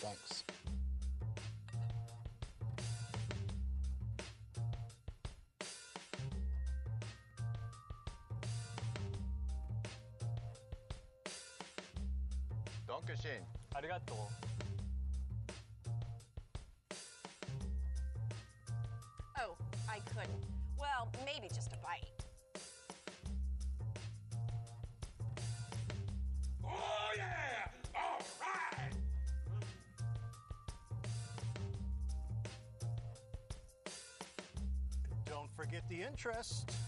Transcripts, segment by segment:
Thanks. Dankeschön. ありがとう。Interest.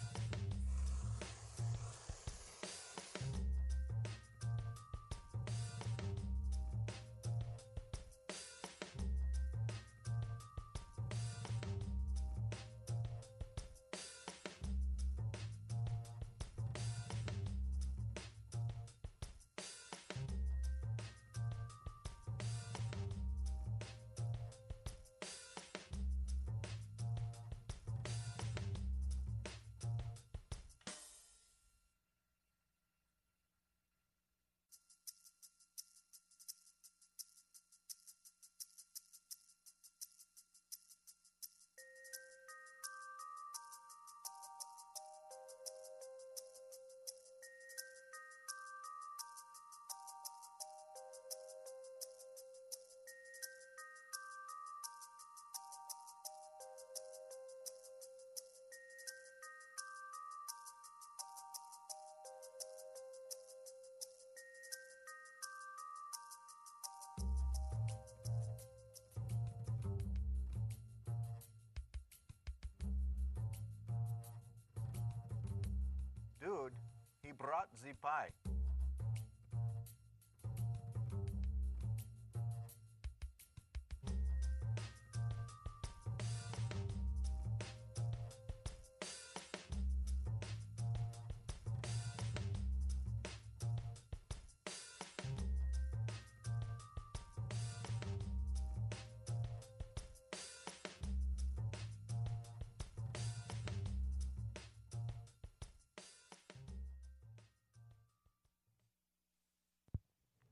Dude, he brought the pie.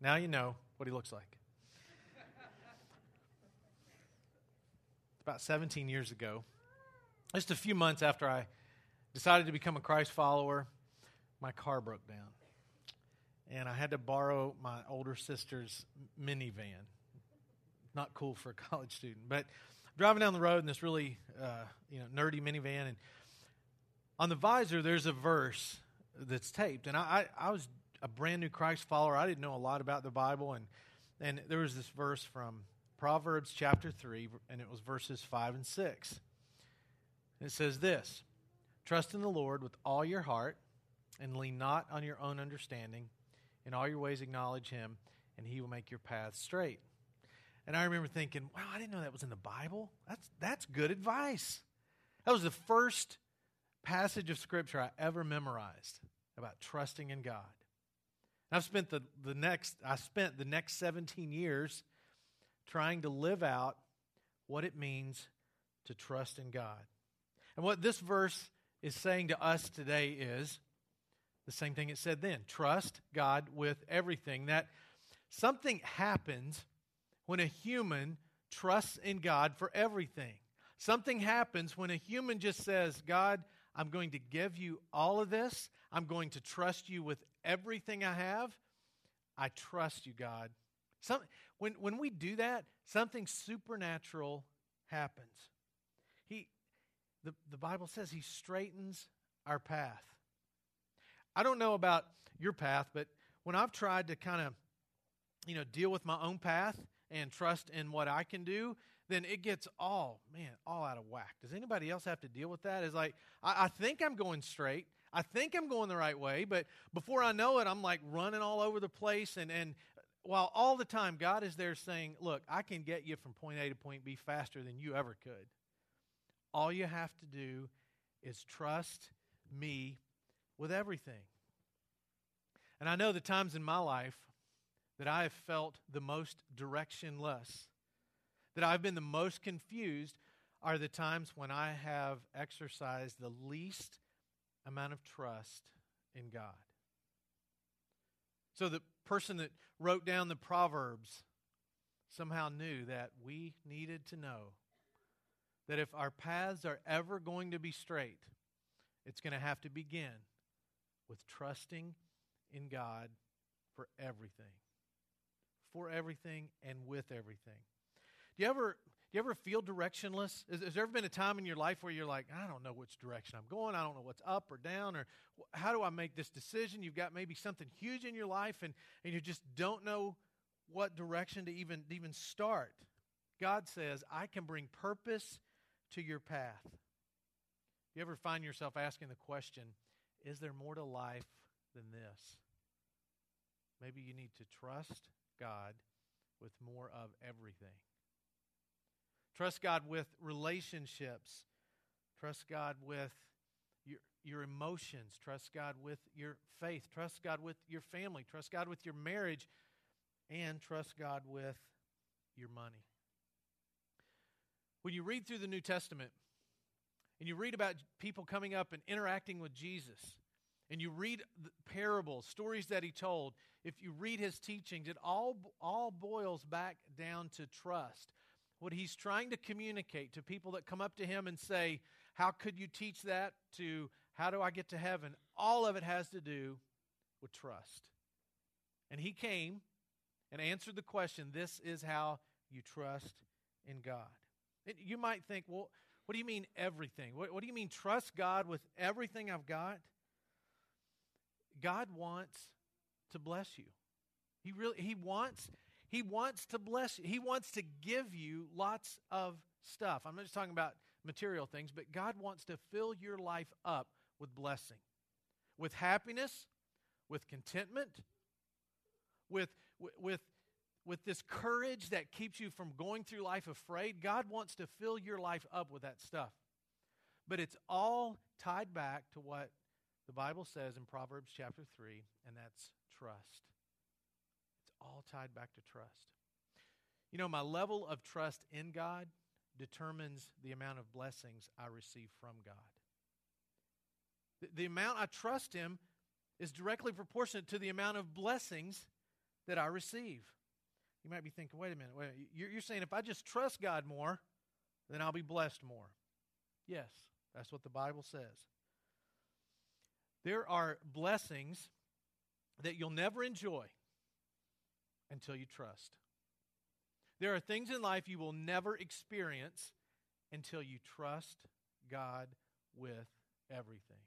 Now you know what he looks like. About 17 years ago, just a few months after I decided to become a Christ follower, my car broke down. And I had to borrow my older sister's minivan. Not cool for a college student, but driving down the road in this really uh, you know nerdy minivan, and on the visor there's a verse that's taped, and I, I, I was a brand new Christ follower. I didn't know a lot about the Bible, and and there was this verse from Proverbs chapter three, and it was verses five and six. It says this: Trust in the Lord with all your heart, and lean not on your own understanding. In all your ways acknowledge Him, and He will make your path straight. And I remember thinking, wow, I didn't know that was in the Bible. That's that's good advice. That was the first passage of Scripture I ever memorized about trusting in God. I've spent the, the next I spent the next 17 years trying to live out what it means to trust in God. And what this verse is saying to us today is the same thing it said then. Trust God with everything. That something happens when a human trusts in God for everything. Something happens when a human just says, God, I'm going to give you all of this. I'm going to trust you with everything I have. I trust you, God. Some, when, when we do that, something supernatural happens. He, the, the Bible says he straightens our path. I don't know about your path, but when I've tried to kind of, you know, deal with my own path and trust in what I can do, then it gets all, man, all out of whack. Does anybody else have to deal with that? It's like, I, I think I'm going straight. I think I'm going the right way, but before I know it, I'm like running all over the place. And, and while all the time God is there saying, Look, I can get you from point A to point B faster than you ever could. All you have to do is trust me with everything. And I know the times in my life that I have felt the most directionless, that I've been the most confused, are the times when I have exercised the least amount of trust in God. So the person that wrote down the Proverbs somehow knew that we needed to know that if our paths are ever going to be straight, it's going to have to begin with trusting in God for everything. For everything and with everything. Do you ever do you ever feel directionless? Has, has there ever been a time in your life where you're like, I don't know which direction I'm going. I don't know what's up or down, or how do I make this decision? You've got maybe something huge in your life, and, and you just don't know what direction to even, to even start. God says, I can bring purpose to your path. You ever find yourself asking the question, is there more to life than this? Maybe you need to trust God with more of everything. Trust God with relationships. Trust God with your, your emotions. Trust God with your faith. Trust God with your family. Trust God with your marriage. And trust God with your money. When you read through the New Testament and you read about people coming up and interacting with Jesus, and you read parables, stories that he told, if you read his teachings, it all, all boils back down to trust. What he's trying to communicate to people that come up to him and say, How could you teach that? to How do I get to heaven? All of it has to do with trust. And he came and answered the question this is how you trust in God. You might think, well, what do you mean everything? What, what do you mean trust God with everything I've got? God wants to bless you. He really he wants he wants to bless you. He wants to give you lots of stuff. I'm not just talking about material things, but God wants to fill your life up with blessing, with happiness, with contentment, with, with, with this courage that keeps you from going through life afraid. God wants to fill your life up with that stuff. But it's all tied back to what the Bible says in Proverbs chapter 3, and that's trust all tied back to trust. You know, my level of trust in God determines the amount of blessings I receive from God. The, the amount I trust Him is directly proportionate to the amount of blessings that I receive. You might be thinking, wait a minute, wait, you're, you're saying if I just trust God more, then I'll be blessed more. Yes, that's what the Bible says. There are blessings that you'll never enjoy until you trust. There are things in life you will never experience until you trust God with everything.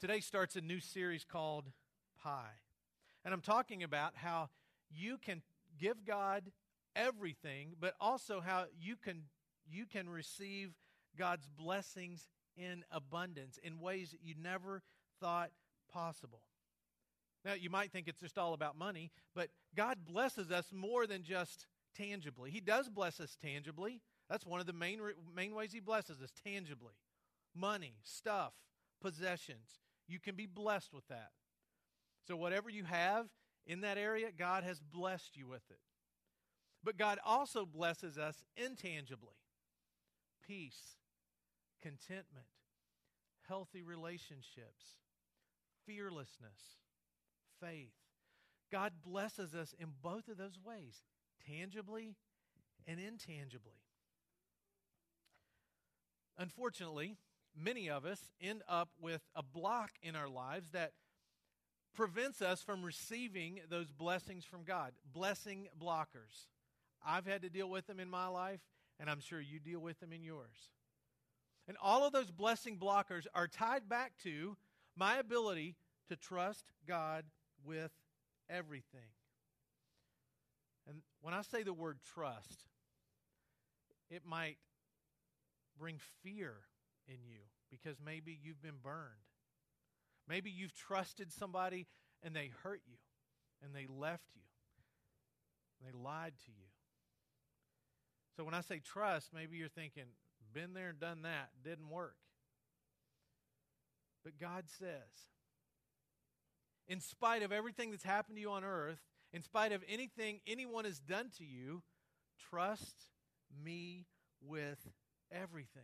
Today starts a new series called Pie. And I'm talking about how you can give God everything, but also how you can you can receive God's blessings in abundance in ways that you never thought possible. Now, you might think it's just all about money, but God blesses us more than just tangibly. He does bless us tangibly. That's one of the main, main ways He blesses us tangibly money, stuff, possessions. You can be blessed with that. So, whatever you have in that area, God has blessed you with it. But God also blesses us intangibly peace, contentment, healthy relationships, fearlessness faith. God blesses us in both of those ways, tangibly and intangibly. Unfortunately, many of us end up with a block in our lives that prevents us from receiving those blessings from God. Blessing blockers. I've had to deal with them in my life, and I'm sure you deal with them in yours. And all of those blessing blockers are tied back to my ability to trust God with everything. And when I say the word trust, it might bring fear in you because maybe you've been burned. Maybe you've trusted somebody and they hurt you and they left you. They lied to you. So when I say trust, maybe you're thinking, been there and done that, didn't work. But God says, in spite of everything that's happened to you on earth, in spite of anything anyone has done to you, trust me with everything.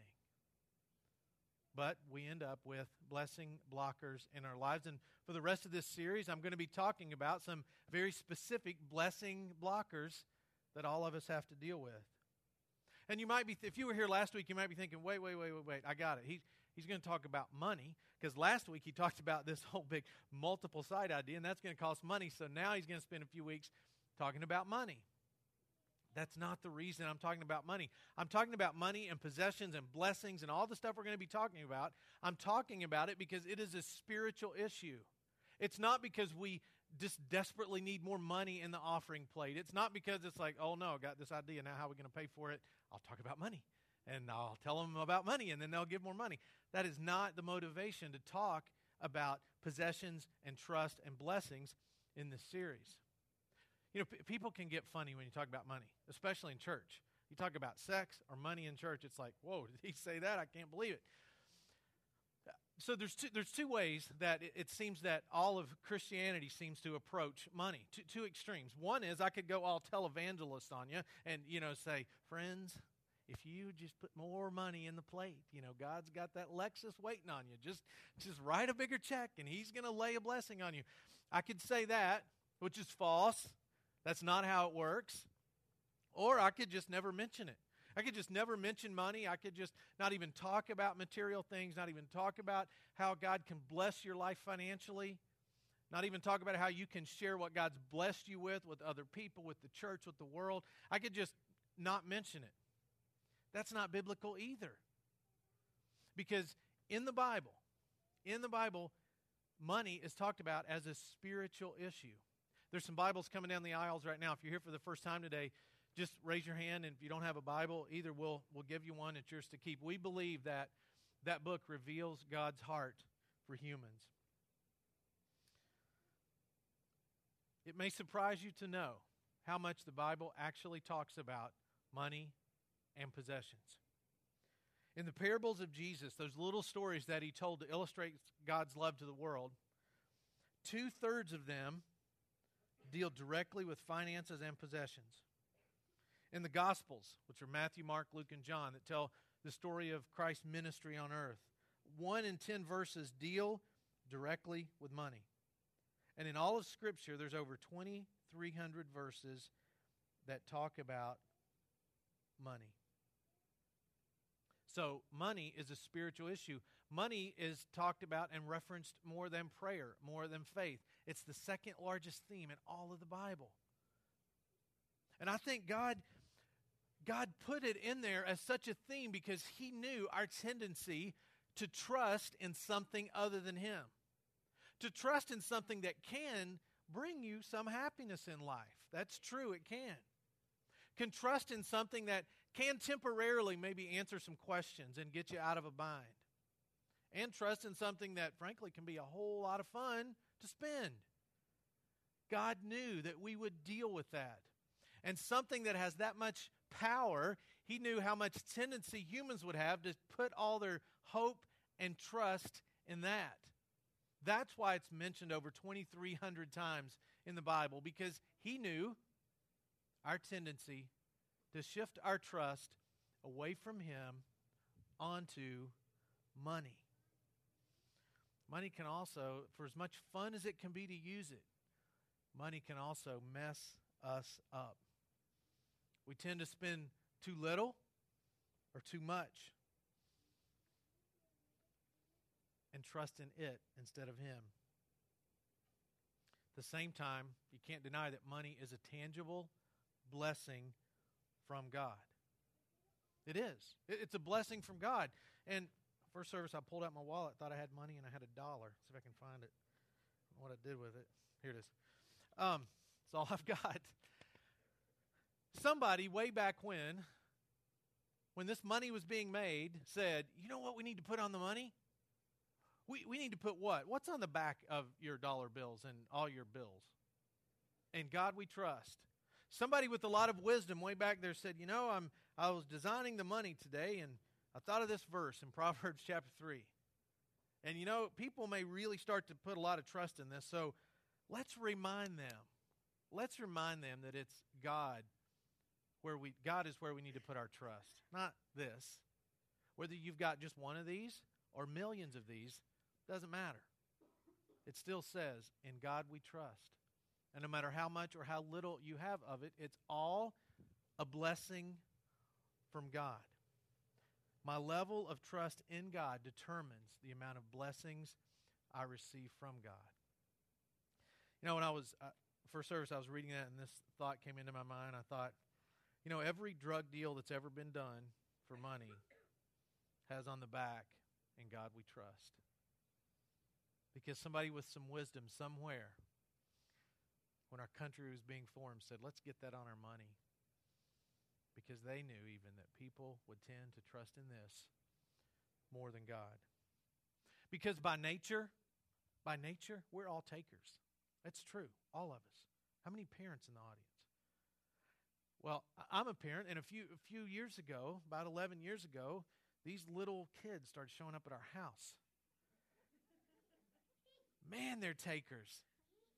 But we end up with blessing blockers in our lives. And for the rest of this series, I'm going to be talking about some very specific blessing blockers that all of us have to deal with. And you might be, if you were here last week, you might be thinking, wait, wait, wait, wait, wait, I got it. He, he's going to talk about money because last week he talked about this whole big multiple site idea, and that's going to cost money. So now he's going to spend a few weeks talking about money. That's not the reason I'm talking about money. I'm talking about money and possessions and blessings and all the stuff we're going to be talking about. I'm talking about it because it is a spiritual issue. It's not because we just desperately need more money in the offering plate. It's not because it's like, oh no, I got this idea. Now, how are we going to pay for it? I'll talk about money. And I'll tell them about money, and then they'll give more money. That is not the motivation to talk about possessions and trust and blessings in this series. You know, p- people can get funny when you talk about money, especially in church. You talk about sex or money in church, it's like, whoa, did he say that? I can't believe it. So there's two, there's two ways that it, it seems that all of Christianity seems to approach money. Two, two extremes. One is I could go all televangelist on you and you know say, friends, if you just put more money in the plate, you know God's got that Lexus waiting on you. Just just write a bigger check and He's going to lay a blessing on you. I could say that, which is false. That's not how it works. Or I could just never mention it. I could just never mention money. I could just not even talk about material things, not even talk about how God can bless your life financially, not even talk about how you can share what God's blessed you with with other people, with the church, with the world. I could just not mention it. That's not biblical either. Because in the Bible, in the Bible, money is talked about as a spiritual issue. There's some Bibles coming down the aisles right now. If you're here for the first time today, just raise your hand. And if you don't have a Bible, either we'll, we'll give you one. It's yours to keep. We believe that that book reveals God's heart for humans. It may surprise you to know how much the Bible actually talks about money and possessions. In the parables of Jesus, those little stories that he told to illustrate God's love to the world, two thirds of them deal directly with finances and possessions. In the Gospels, which are Matthew, Mark, Luke, and John, that tell the story of Christ's ministry on earth, one in ten verses deal directly with money. And in all of Scripture, there's over 2,300 verses that talk about money. So, money is a spiritual issue. Money is talked about and referenced more than prayer, more than faith. It's the second largest theme in all of the Bible. And I think God God put it in there as such a theme because he knew our tendency to trust in something other than him. To trust in something that can bring you some happiness in life. That's true, it can. Can trust in something that can temporarily maybe answer some questions and get you out of a bind. And trust in something that, frankly, can be a whole lot of fun to spend. God knew that we would deal with that. And something that has that much power, He knew how much tendency humans would have to put all their hope and trust in that. That's why it's mentioned over 2,300 times in the Bible, because He knew our tendency to shift our trust away from Him onto money. Money can also, for as much fun as it can be to use it, money can also mess us up. We tend to spend too little or too much and trust in it instead of Him. At the same time, you can't deny that money is a tangible blessing from God. It is. It's a blessing from God. And first service, I pulled out my wallet, thought I had money, and I had a dollar. See if I can find it. What I did with it. Here it is. Um, it's all I've got. Somebody way back when, when this money was being made, said, "You know what we need to put on the money? We we need to put what? What's on the back of your dollar bills and all your bills? And God we trust." Somebody with a lot of wisdom way back there said, "You know, I'm I was designing the money today and I thought of this verse in Proverbs chapter 3. And you know, people may really start to put a lot of trust in this. So let's remind them. Let's remind them that it's God where we God is where we need to put our trust, not this. Whether you've got just one of these or millions of these doesn't matter. It still says, "In God we trust." And no matter how much or how little you have of it, it's all a blessing from God. My level of trust in God determines the amount of blessings I receive from God. You know, when I was uh, first service, I was reading that, and this thought came into my mind. I thought, you know, every drug deal that's ever been done for money has on the back, "In God we trust," because somebody with some wisdom somewhere, when our country was being formed, said, "Let's get that on our money." because they knew even that people would tend to trust in this more than God. Because by nature, by nature, we're all takers. That's true, all of us. How many parents in the audience? Well, I'm a parent, and a few a few years ago, about 11 years ago, these little kids started showing up at our house. Man, they're takers.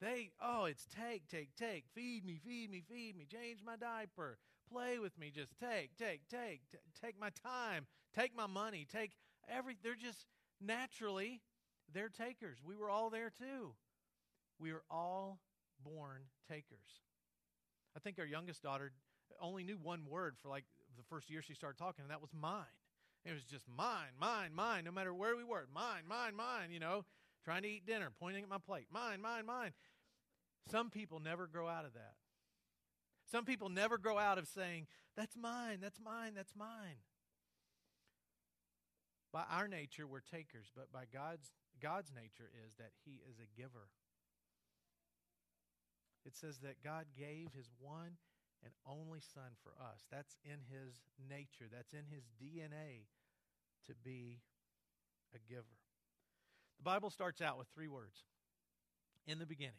They, oh, it's take, take, take. Feed me, feed me, feed me. Change my diaper play with me. Just take, take, take, t- take my time, take my money, take every. They're just naturally, they're takers. We were all there too. We were all born takers. I think our youngest daughter only knew one word for like the first year she started talking, and that was mine. It was just mine, mine, mine, no matter where we were. Mine, mine, mine, you know, trying to eat dinner, pointing at my plate. Mine, mine, mine. Some people never grow out of that. Some people never grow out of saying, That's mine, that's mine, that's mine. By our nature, we're takers, but by God's, God's nature is that He is a giver. It says that God gave His one and only Son for us. That's in His nature, that's in His DNA to be a giver. The Bible starts out with three words in the beginning.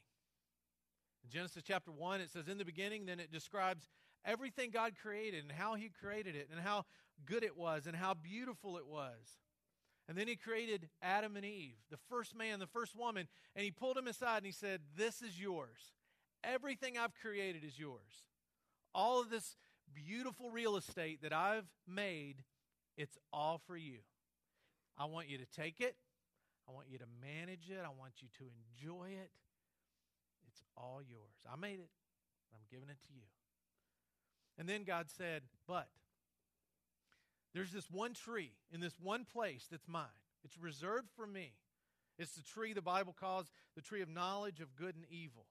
In Genesis chapter 1, it says, In the beginning, then it describes everything God created and how He created it and how good it was and how beautiful it was. And then He created Adam and Eve, the first man, the first woman, and He pulled them aside and He said, This is yours. Everything I've created is yours. All of this beautiful real estate that I've made, it's all for you. I want you to take it. I want you to manage it. I want you to enjoy it. All yours. I made it. I'm giving it to you. And then God said, But there's this one tree in this one place that's mine. It's reserved for me. It's the tree the Bible calls the tree of knowledge of good and evil.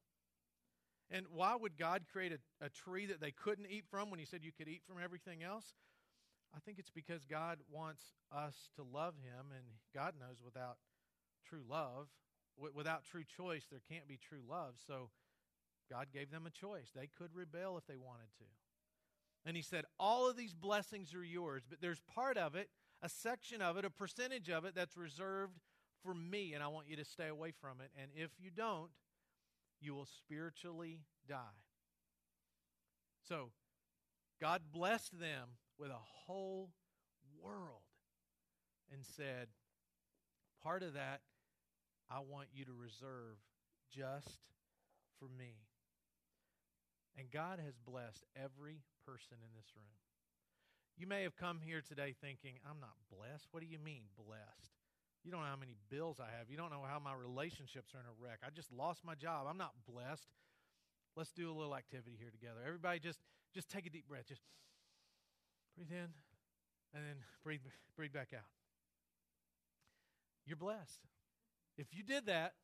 And why would God create a, a tree that they couldn't eat from when He said you could eat from everything else? I think it's because God wants us to love Him, and God knows without true love, w- without true choice, there can't be true love. So God gave them a choice. They could rebel if they wanted to. And He said, All of these blessings are yours, but there's part of it, a section of it, a percentage of it that's reserved for me, and I want you to stay away from it. And if you don't, you will spiritually die. So, God blessed them with a whole world and said, Part of that I want you to reserve just for me. And God has blessed every person in this room. You may have come here today thinking, I'm not blessed. What do you mean, blessed? You don't know how many bills I have. You don't know how my relationships are in a wreck. I just lost my job. I'm not blessed. Let's do a little activity here together. Everybody just just take a deep breath. Just breathe in and then breathe breathe back out. You're blessed. If you did that,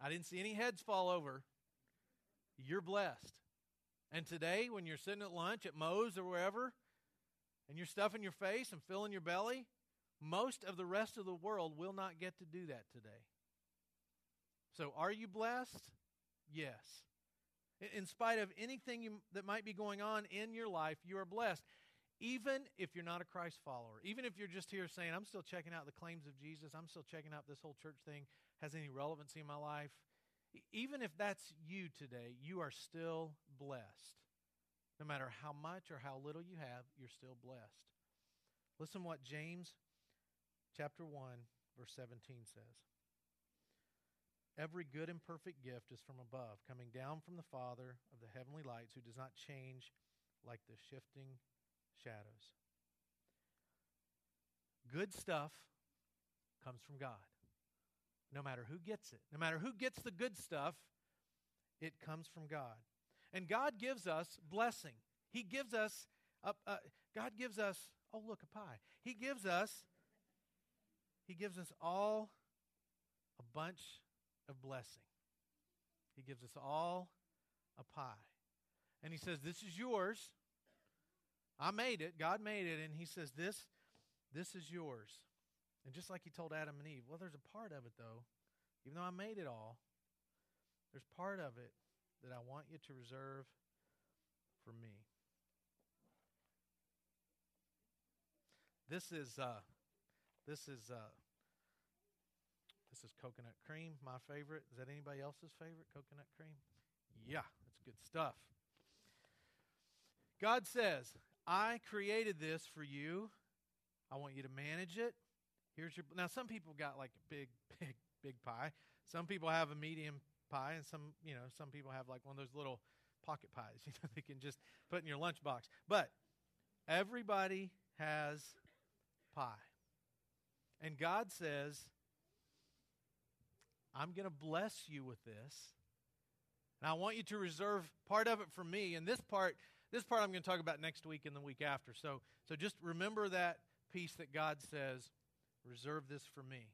I didn't see any heads fall over. You're blessed. And today, when you're sitting at lunch at Moe's or wherever, and you're stuffing your face and filling your belly, most of the rest of the world will not get to do that today. So, are you blessed? Yes. In spite of anything you, that might be going on in your life, you are blessed even if you're not a Christ follower, even if you're just here saying, I'm still checking out the claims of Jesus, I'm still checking out this whole church thing, has any relevancy in my life, even if that's you today, you are still blessed. No matter how much or how little you have, you're still blessed. Listen what James chapter 1 verse 17 says. Every good and perfect gift is from above, coming down from the Father of the heavenly lights, who does not change like the shifting shadows. Good stuff comes from God. No matter who gets it, no matter who gets the good stuff, it comes from God. And God gives us blessing. He gives us, a, a, God gives us, oh, look, a pie. He gives us, He gives us all a bunch of blessing. He gives us all a pie. And He says, This is yours. I made it. God made it. And He says, This, this is yours. And just like He told Adam and Eve, well, there's a part of it, though. Even though I made it all, there's part of it that I want you to reserve for me. This is uh, this is uh, this is coconut cream, my favorite. Is that anybody else's favorite coconut cream? Yeah, that's good stuff. God says, "I created this for you. I want you to manage it. Here's your now. Some people got like a big, big, big pie. Some people have a medium pie, and some you know some people have like one of those little pocket pies. You know, they can just put in your lunchbox. But everybody has pie. And God says, I'm going to bless you with this. And I want you to reserve part of it for me. And this part, this part I'm going to talk about next week and the week after. So, so just remember that piece that God says, reserve this for me.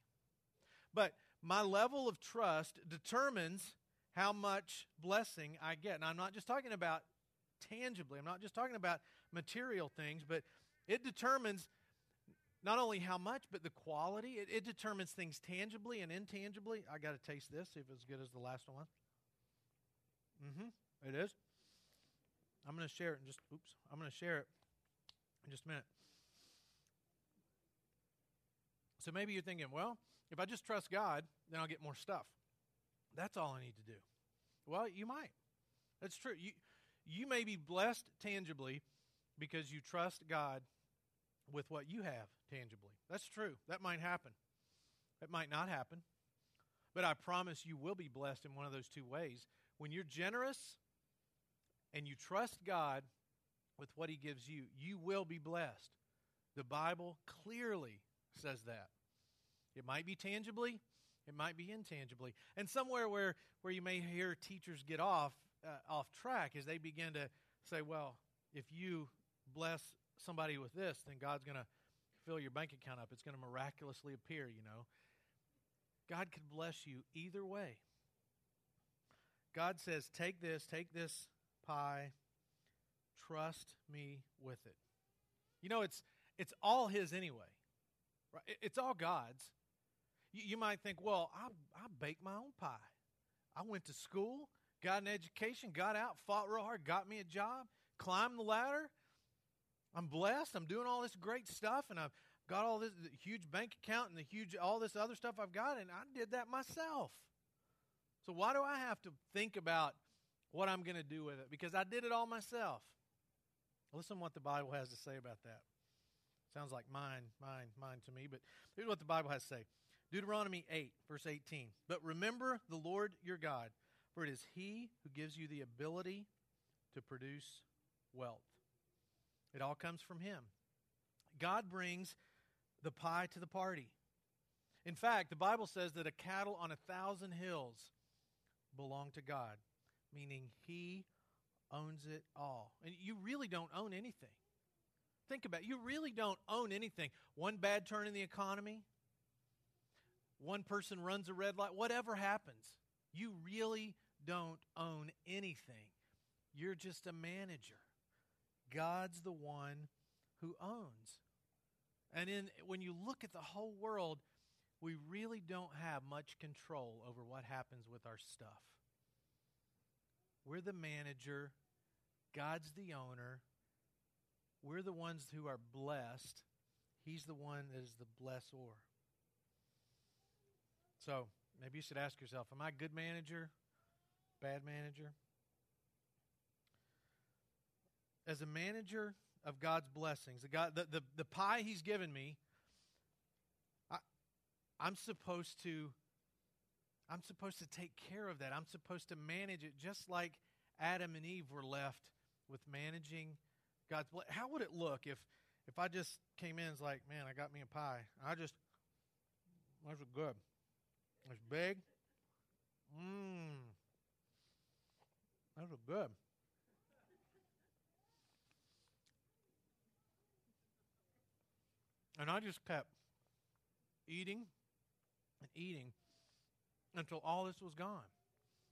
But my level of trust determines how much blessing I get. And I'm not just talking about tangibly, I'm not just talking about material things, but it determines not only how much, but the quality. It, it determines things tangibly and intangibly. I got to taste this, see if it's as good as the last one. Mm-hmm. It is. I'm going to share it in just, oops, I'm going to share it in just a minute. So maybe you're thinking, well, if I just trust God, then I'll get more stuff. That's all I need to do. Well, you might. That's true. You, you may be blessed tangibly because you trust God with what you have tangibly. That's true. That might happen. It might not happen. But I promise you will be blessed in one of those two ways. When you're generous and you trust God with what He gives you, you will be blessed. The Bible clearly says that. It might be tangibly, it might be intangibly. And somewhere where, where you may hear teachers get off, uh, off track is they begin to say, well, if you bless somebody with this, then God's going to fill your bank account up. It's going to miraculously appear, you know. God could bless you either way. God says, take this, take this pie, trust me with it. You know, it's, it's all His anyway. Right? It's all God's. You, you might think, well, I, I bake my own pie. I went to school, got an education, got out, fought real hard, got me a job, climbed the ladder. I'm blessed. I'm doing all this great stuff, and I've got all this huge bank account and the huge all this other stuff I've got, and I did that myself. So why do I have to think about what I'm going to do with it? Because I did it all myself. Listen what the Bible has to say about that. Sounds like mine, mine, mine to me, but here's what the Bible has to say. Deuteronomy 8, verse 18. But remember the Lord your God, for it is He who gives you the ability to produce wealth. It all comes from Him. God brings the pie to the party. In fact, the Bible says that a cattle on a thousand hills belong to God, meaning He owns it all. And you really don't own anything. Think about it. You really don't own anything. One bad turn in the economy, one person runs a red light, whatever happens, you really don't own anything. You're just a manager. God's the one who owns. And in, when you look at the whole world, we really don't have much control over what happens with our stuff. We're the manager, God's the owner. We're the ones who are blessed. He's the one that is the blessor. So maybe you should ask yourself Am I a good manager? Bad manager? As a manager of God's blessings, the, God, the, the, the pie He's given me, I, I'm supposed to. I'm supposed to take care of that. I'm supposed to manage it just like Adam and Eve were left with managing God's blessing. How would it look if if I just came in and was like, man, I got me a pie. I just, those are good. It's big. Mmm. that's good. And I just kept eating and eating until all this was gone.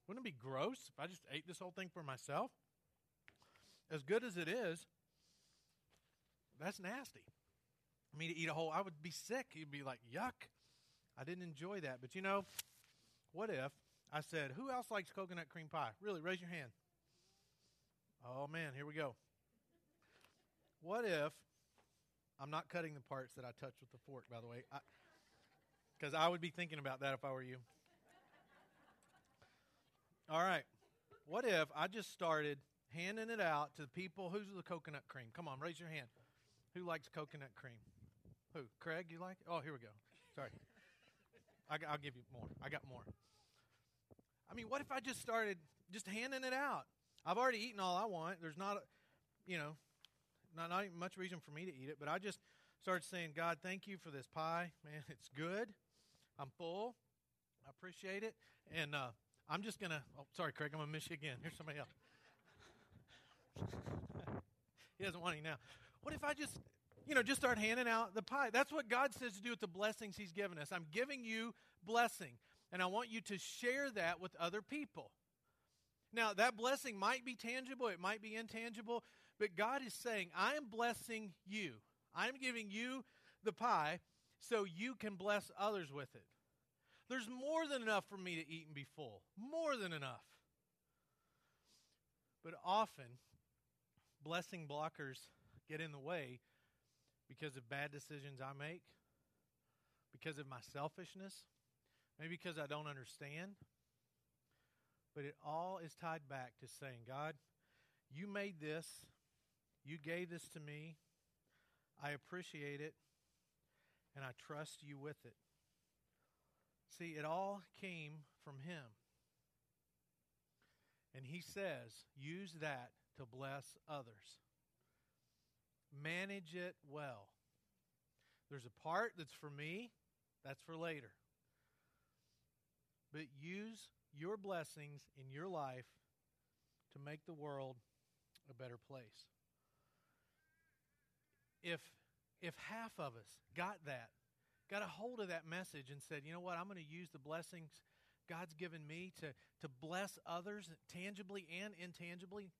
Wouldn't it be gross if I just ate this whole thing for myself? As good as it is, that's nasty. I mean, to eat a whole, I would be sick. You'd be like, yuck. I didn't enjoy that. But you know, what if I said, who else likes coconut cream pie? Really, raise your hand. Oh, man, here we go. What if I'm not cutting the parts that I touched with the fork, by the way, because I, I would be thinking about that if I were you. All right. What if I just started handing it out to the people? Who's the coconut cream? Come on, raise your hand. Who likes coconut cream? Who? Craig, you like it? Oh, here we go. Sorry. I, will give you more. I got more. I mean, what if I just started just handing it out? I've already eaten all I want. There's not, you know, not, not much reason for me to eat it, but I just started saying, God, thank you for this pie. Man, it's good. I'm full. I appreciate it. And uh, I'm just going to, oh, sorry, Craig, I'm going to miss you again. Here's somebody else. he doesn't want any now. What if I just, you know, just start handing out the pie? That's what God says to do with the blessings He's given us. I'm giving you blessing, and I want you to share that with other people. Now, that blessing might be tangible, it might be intangible, but God is saying, I am blessing you. I'm giving you the pie so you can bless others with it. There's more than enough for me to eat and be full. More than enough. But often, blessing blockers get in the way because of bad decisions I make, because of my selfishness, maybe because I don't understand. But it all is tied back to saying, God, you made this, you gave this to me, I appreciate it, and I trust you with it. See, it all came from Him. And He says, use that to bless others. Manage it well. There's a part that's for me, that's for later. But use your blessings in your life to make the world a better place. If if half of us got that, got a hold of that message and said, you know what, I'm going to use the blessings God's given me to, to bless others tangibly and intangibly,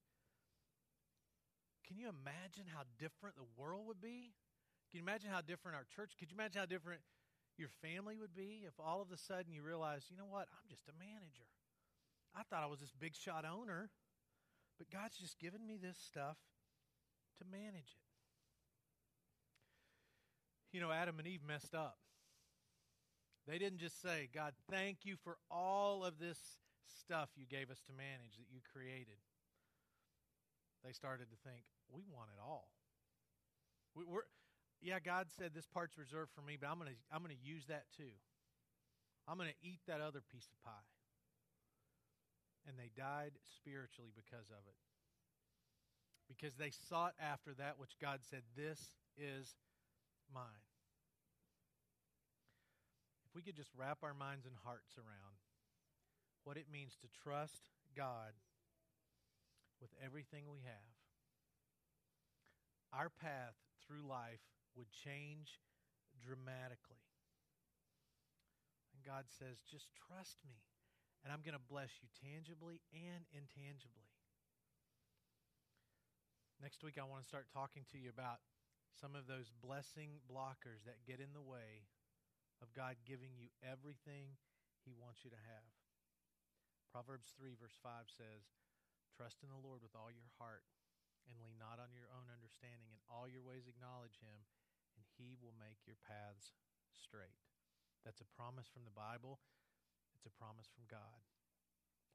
can you imagine how different the world would be? Can you imagine how different our church? Could you imagine how different your family would be if all of a sudden you realize, you know what, I'm just a manager. I thought I was this big shot owner, but God's just given me this stuff to manage it. You know, Adam and Eve messed up. They didn't just say, God, thank you for all of this stuff you gave us to manage that you created. They started to think, we want it all. We, are yeah, God said this part's reserved for me, but I'm going to I'm going to use that too. I'm going to eat that other piece of pie. And they died spiritually because of it. Because they sought after that which God said, This is mine If we could just wrap our minds and hearts around what it means to trust God with everything we have, our path through life would change dramatically. And God says, just trust me, and I'm going to bless you tangibly and intangibly. Next week, I want to start talking to you about some of those blessing blockers that get in the way of God giving you everything He wants you to have. Proverbs 3, verse 5 says, Trust in the Lord with all your heart and lean not on your own understanding. In all your ways acknowledge Him, and He will make your paths straight. That's a promise from the Bible, it's a promise from God.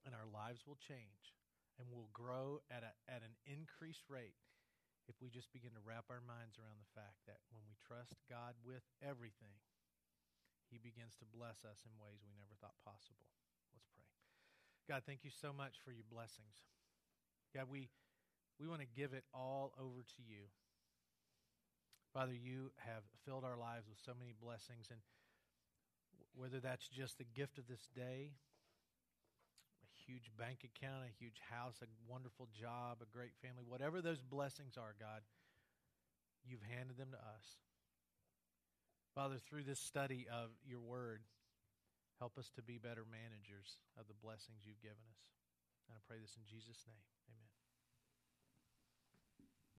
And our lives will change and will grow at, a, at an increased rate if we just begin to wrap our minds around the fact that when we trust God with everything, he begins to bless us in ways we never thought possible. Let's pray. God, thank you so much for your blessings. God, we, we want to give it all over to you. Father, you have filled our lives with so many blessings, and whether that's just the gift of this day, a huge bank account, a huge house, a wonderful job, a great family, whatever those blessings are, God, you've handed them to us. Father, through this study of your word, help us to be better managers of the blessings you've given us. And I pray this in Jesus' name. Amen.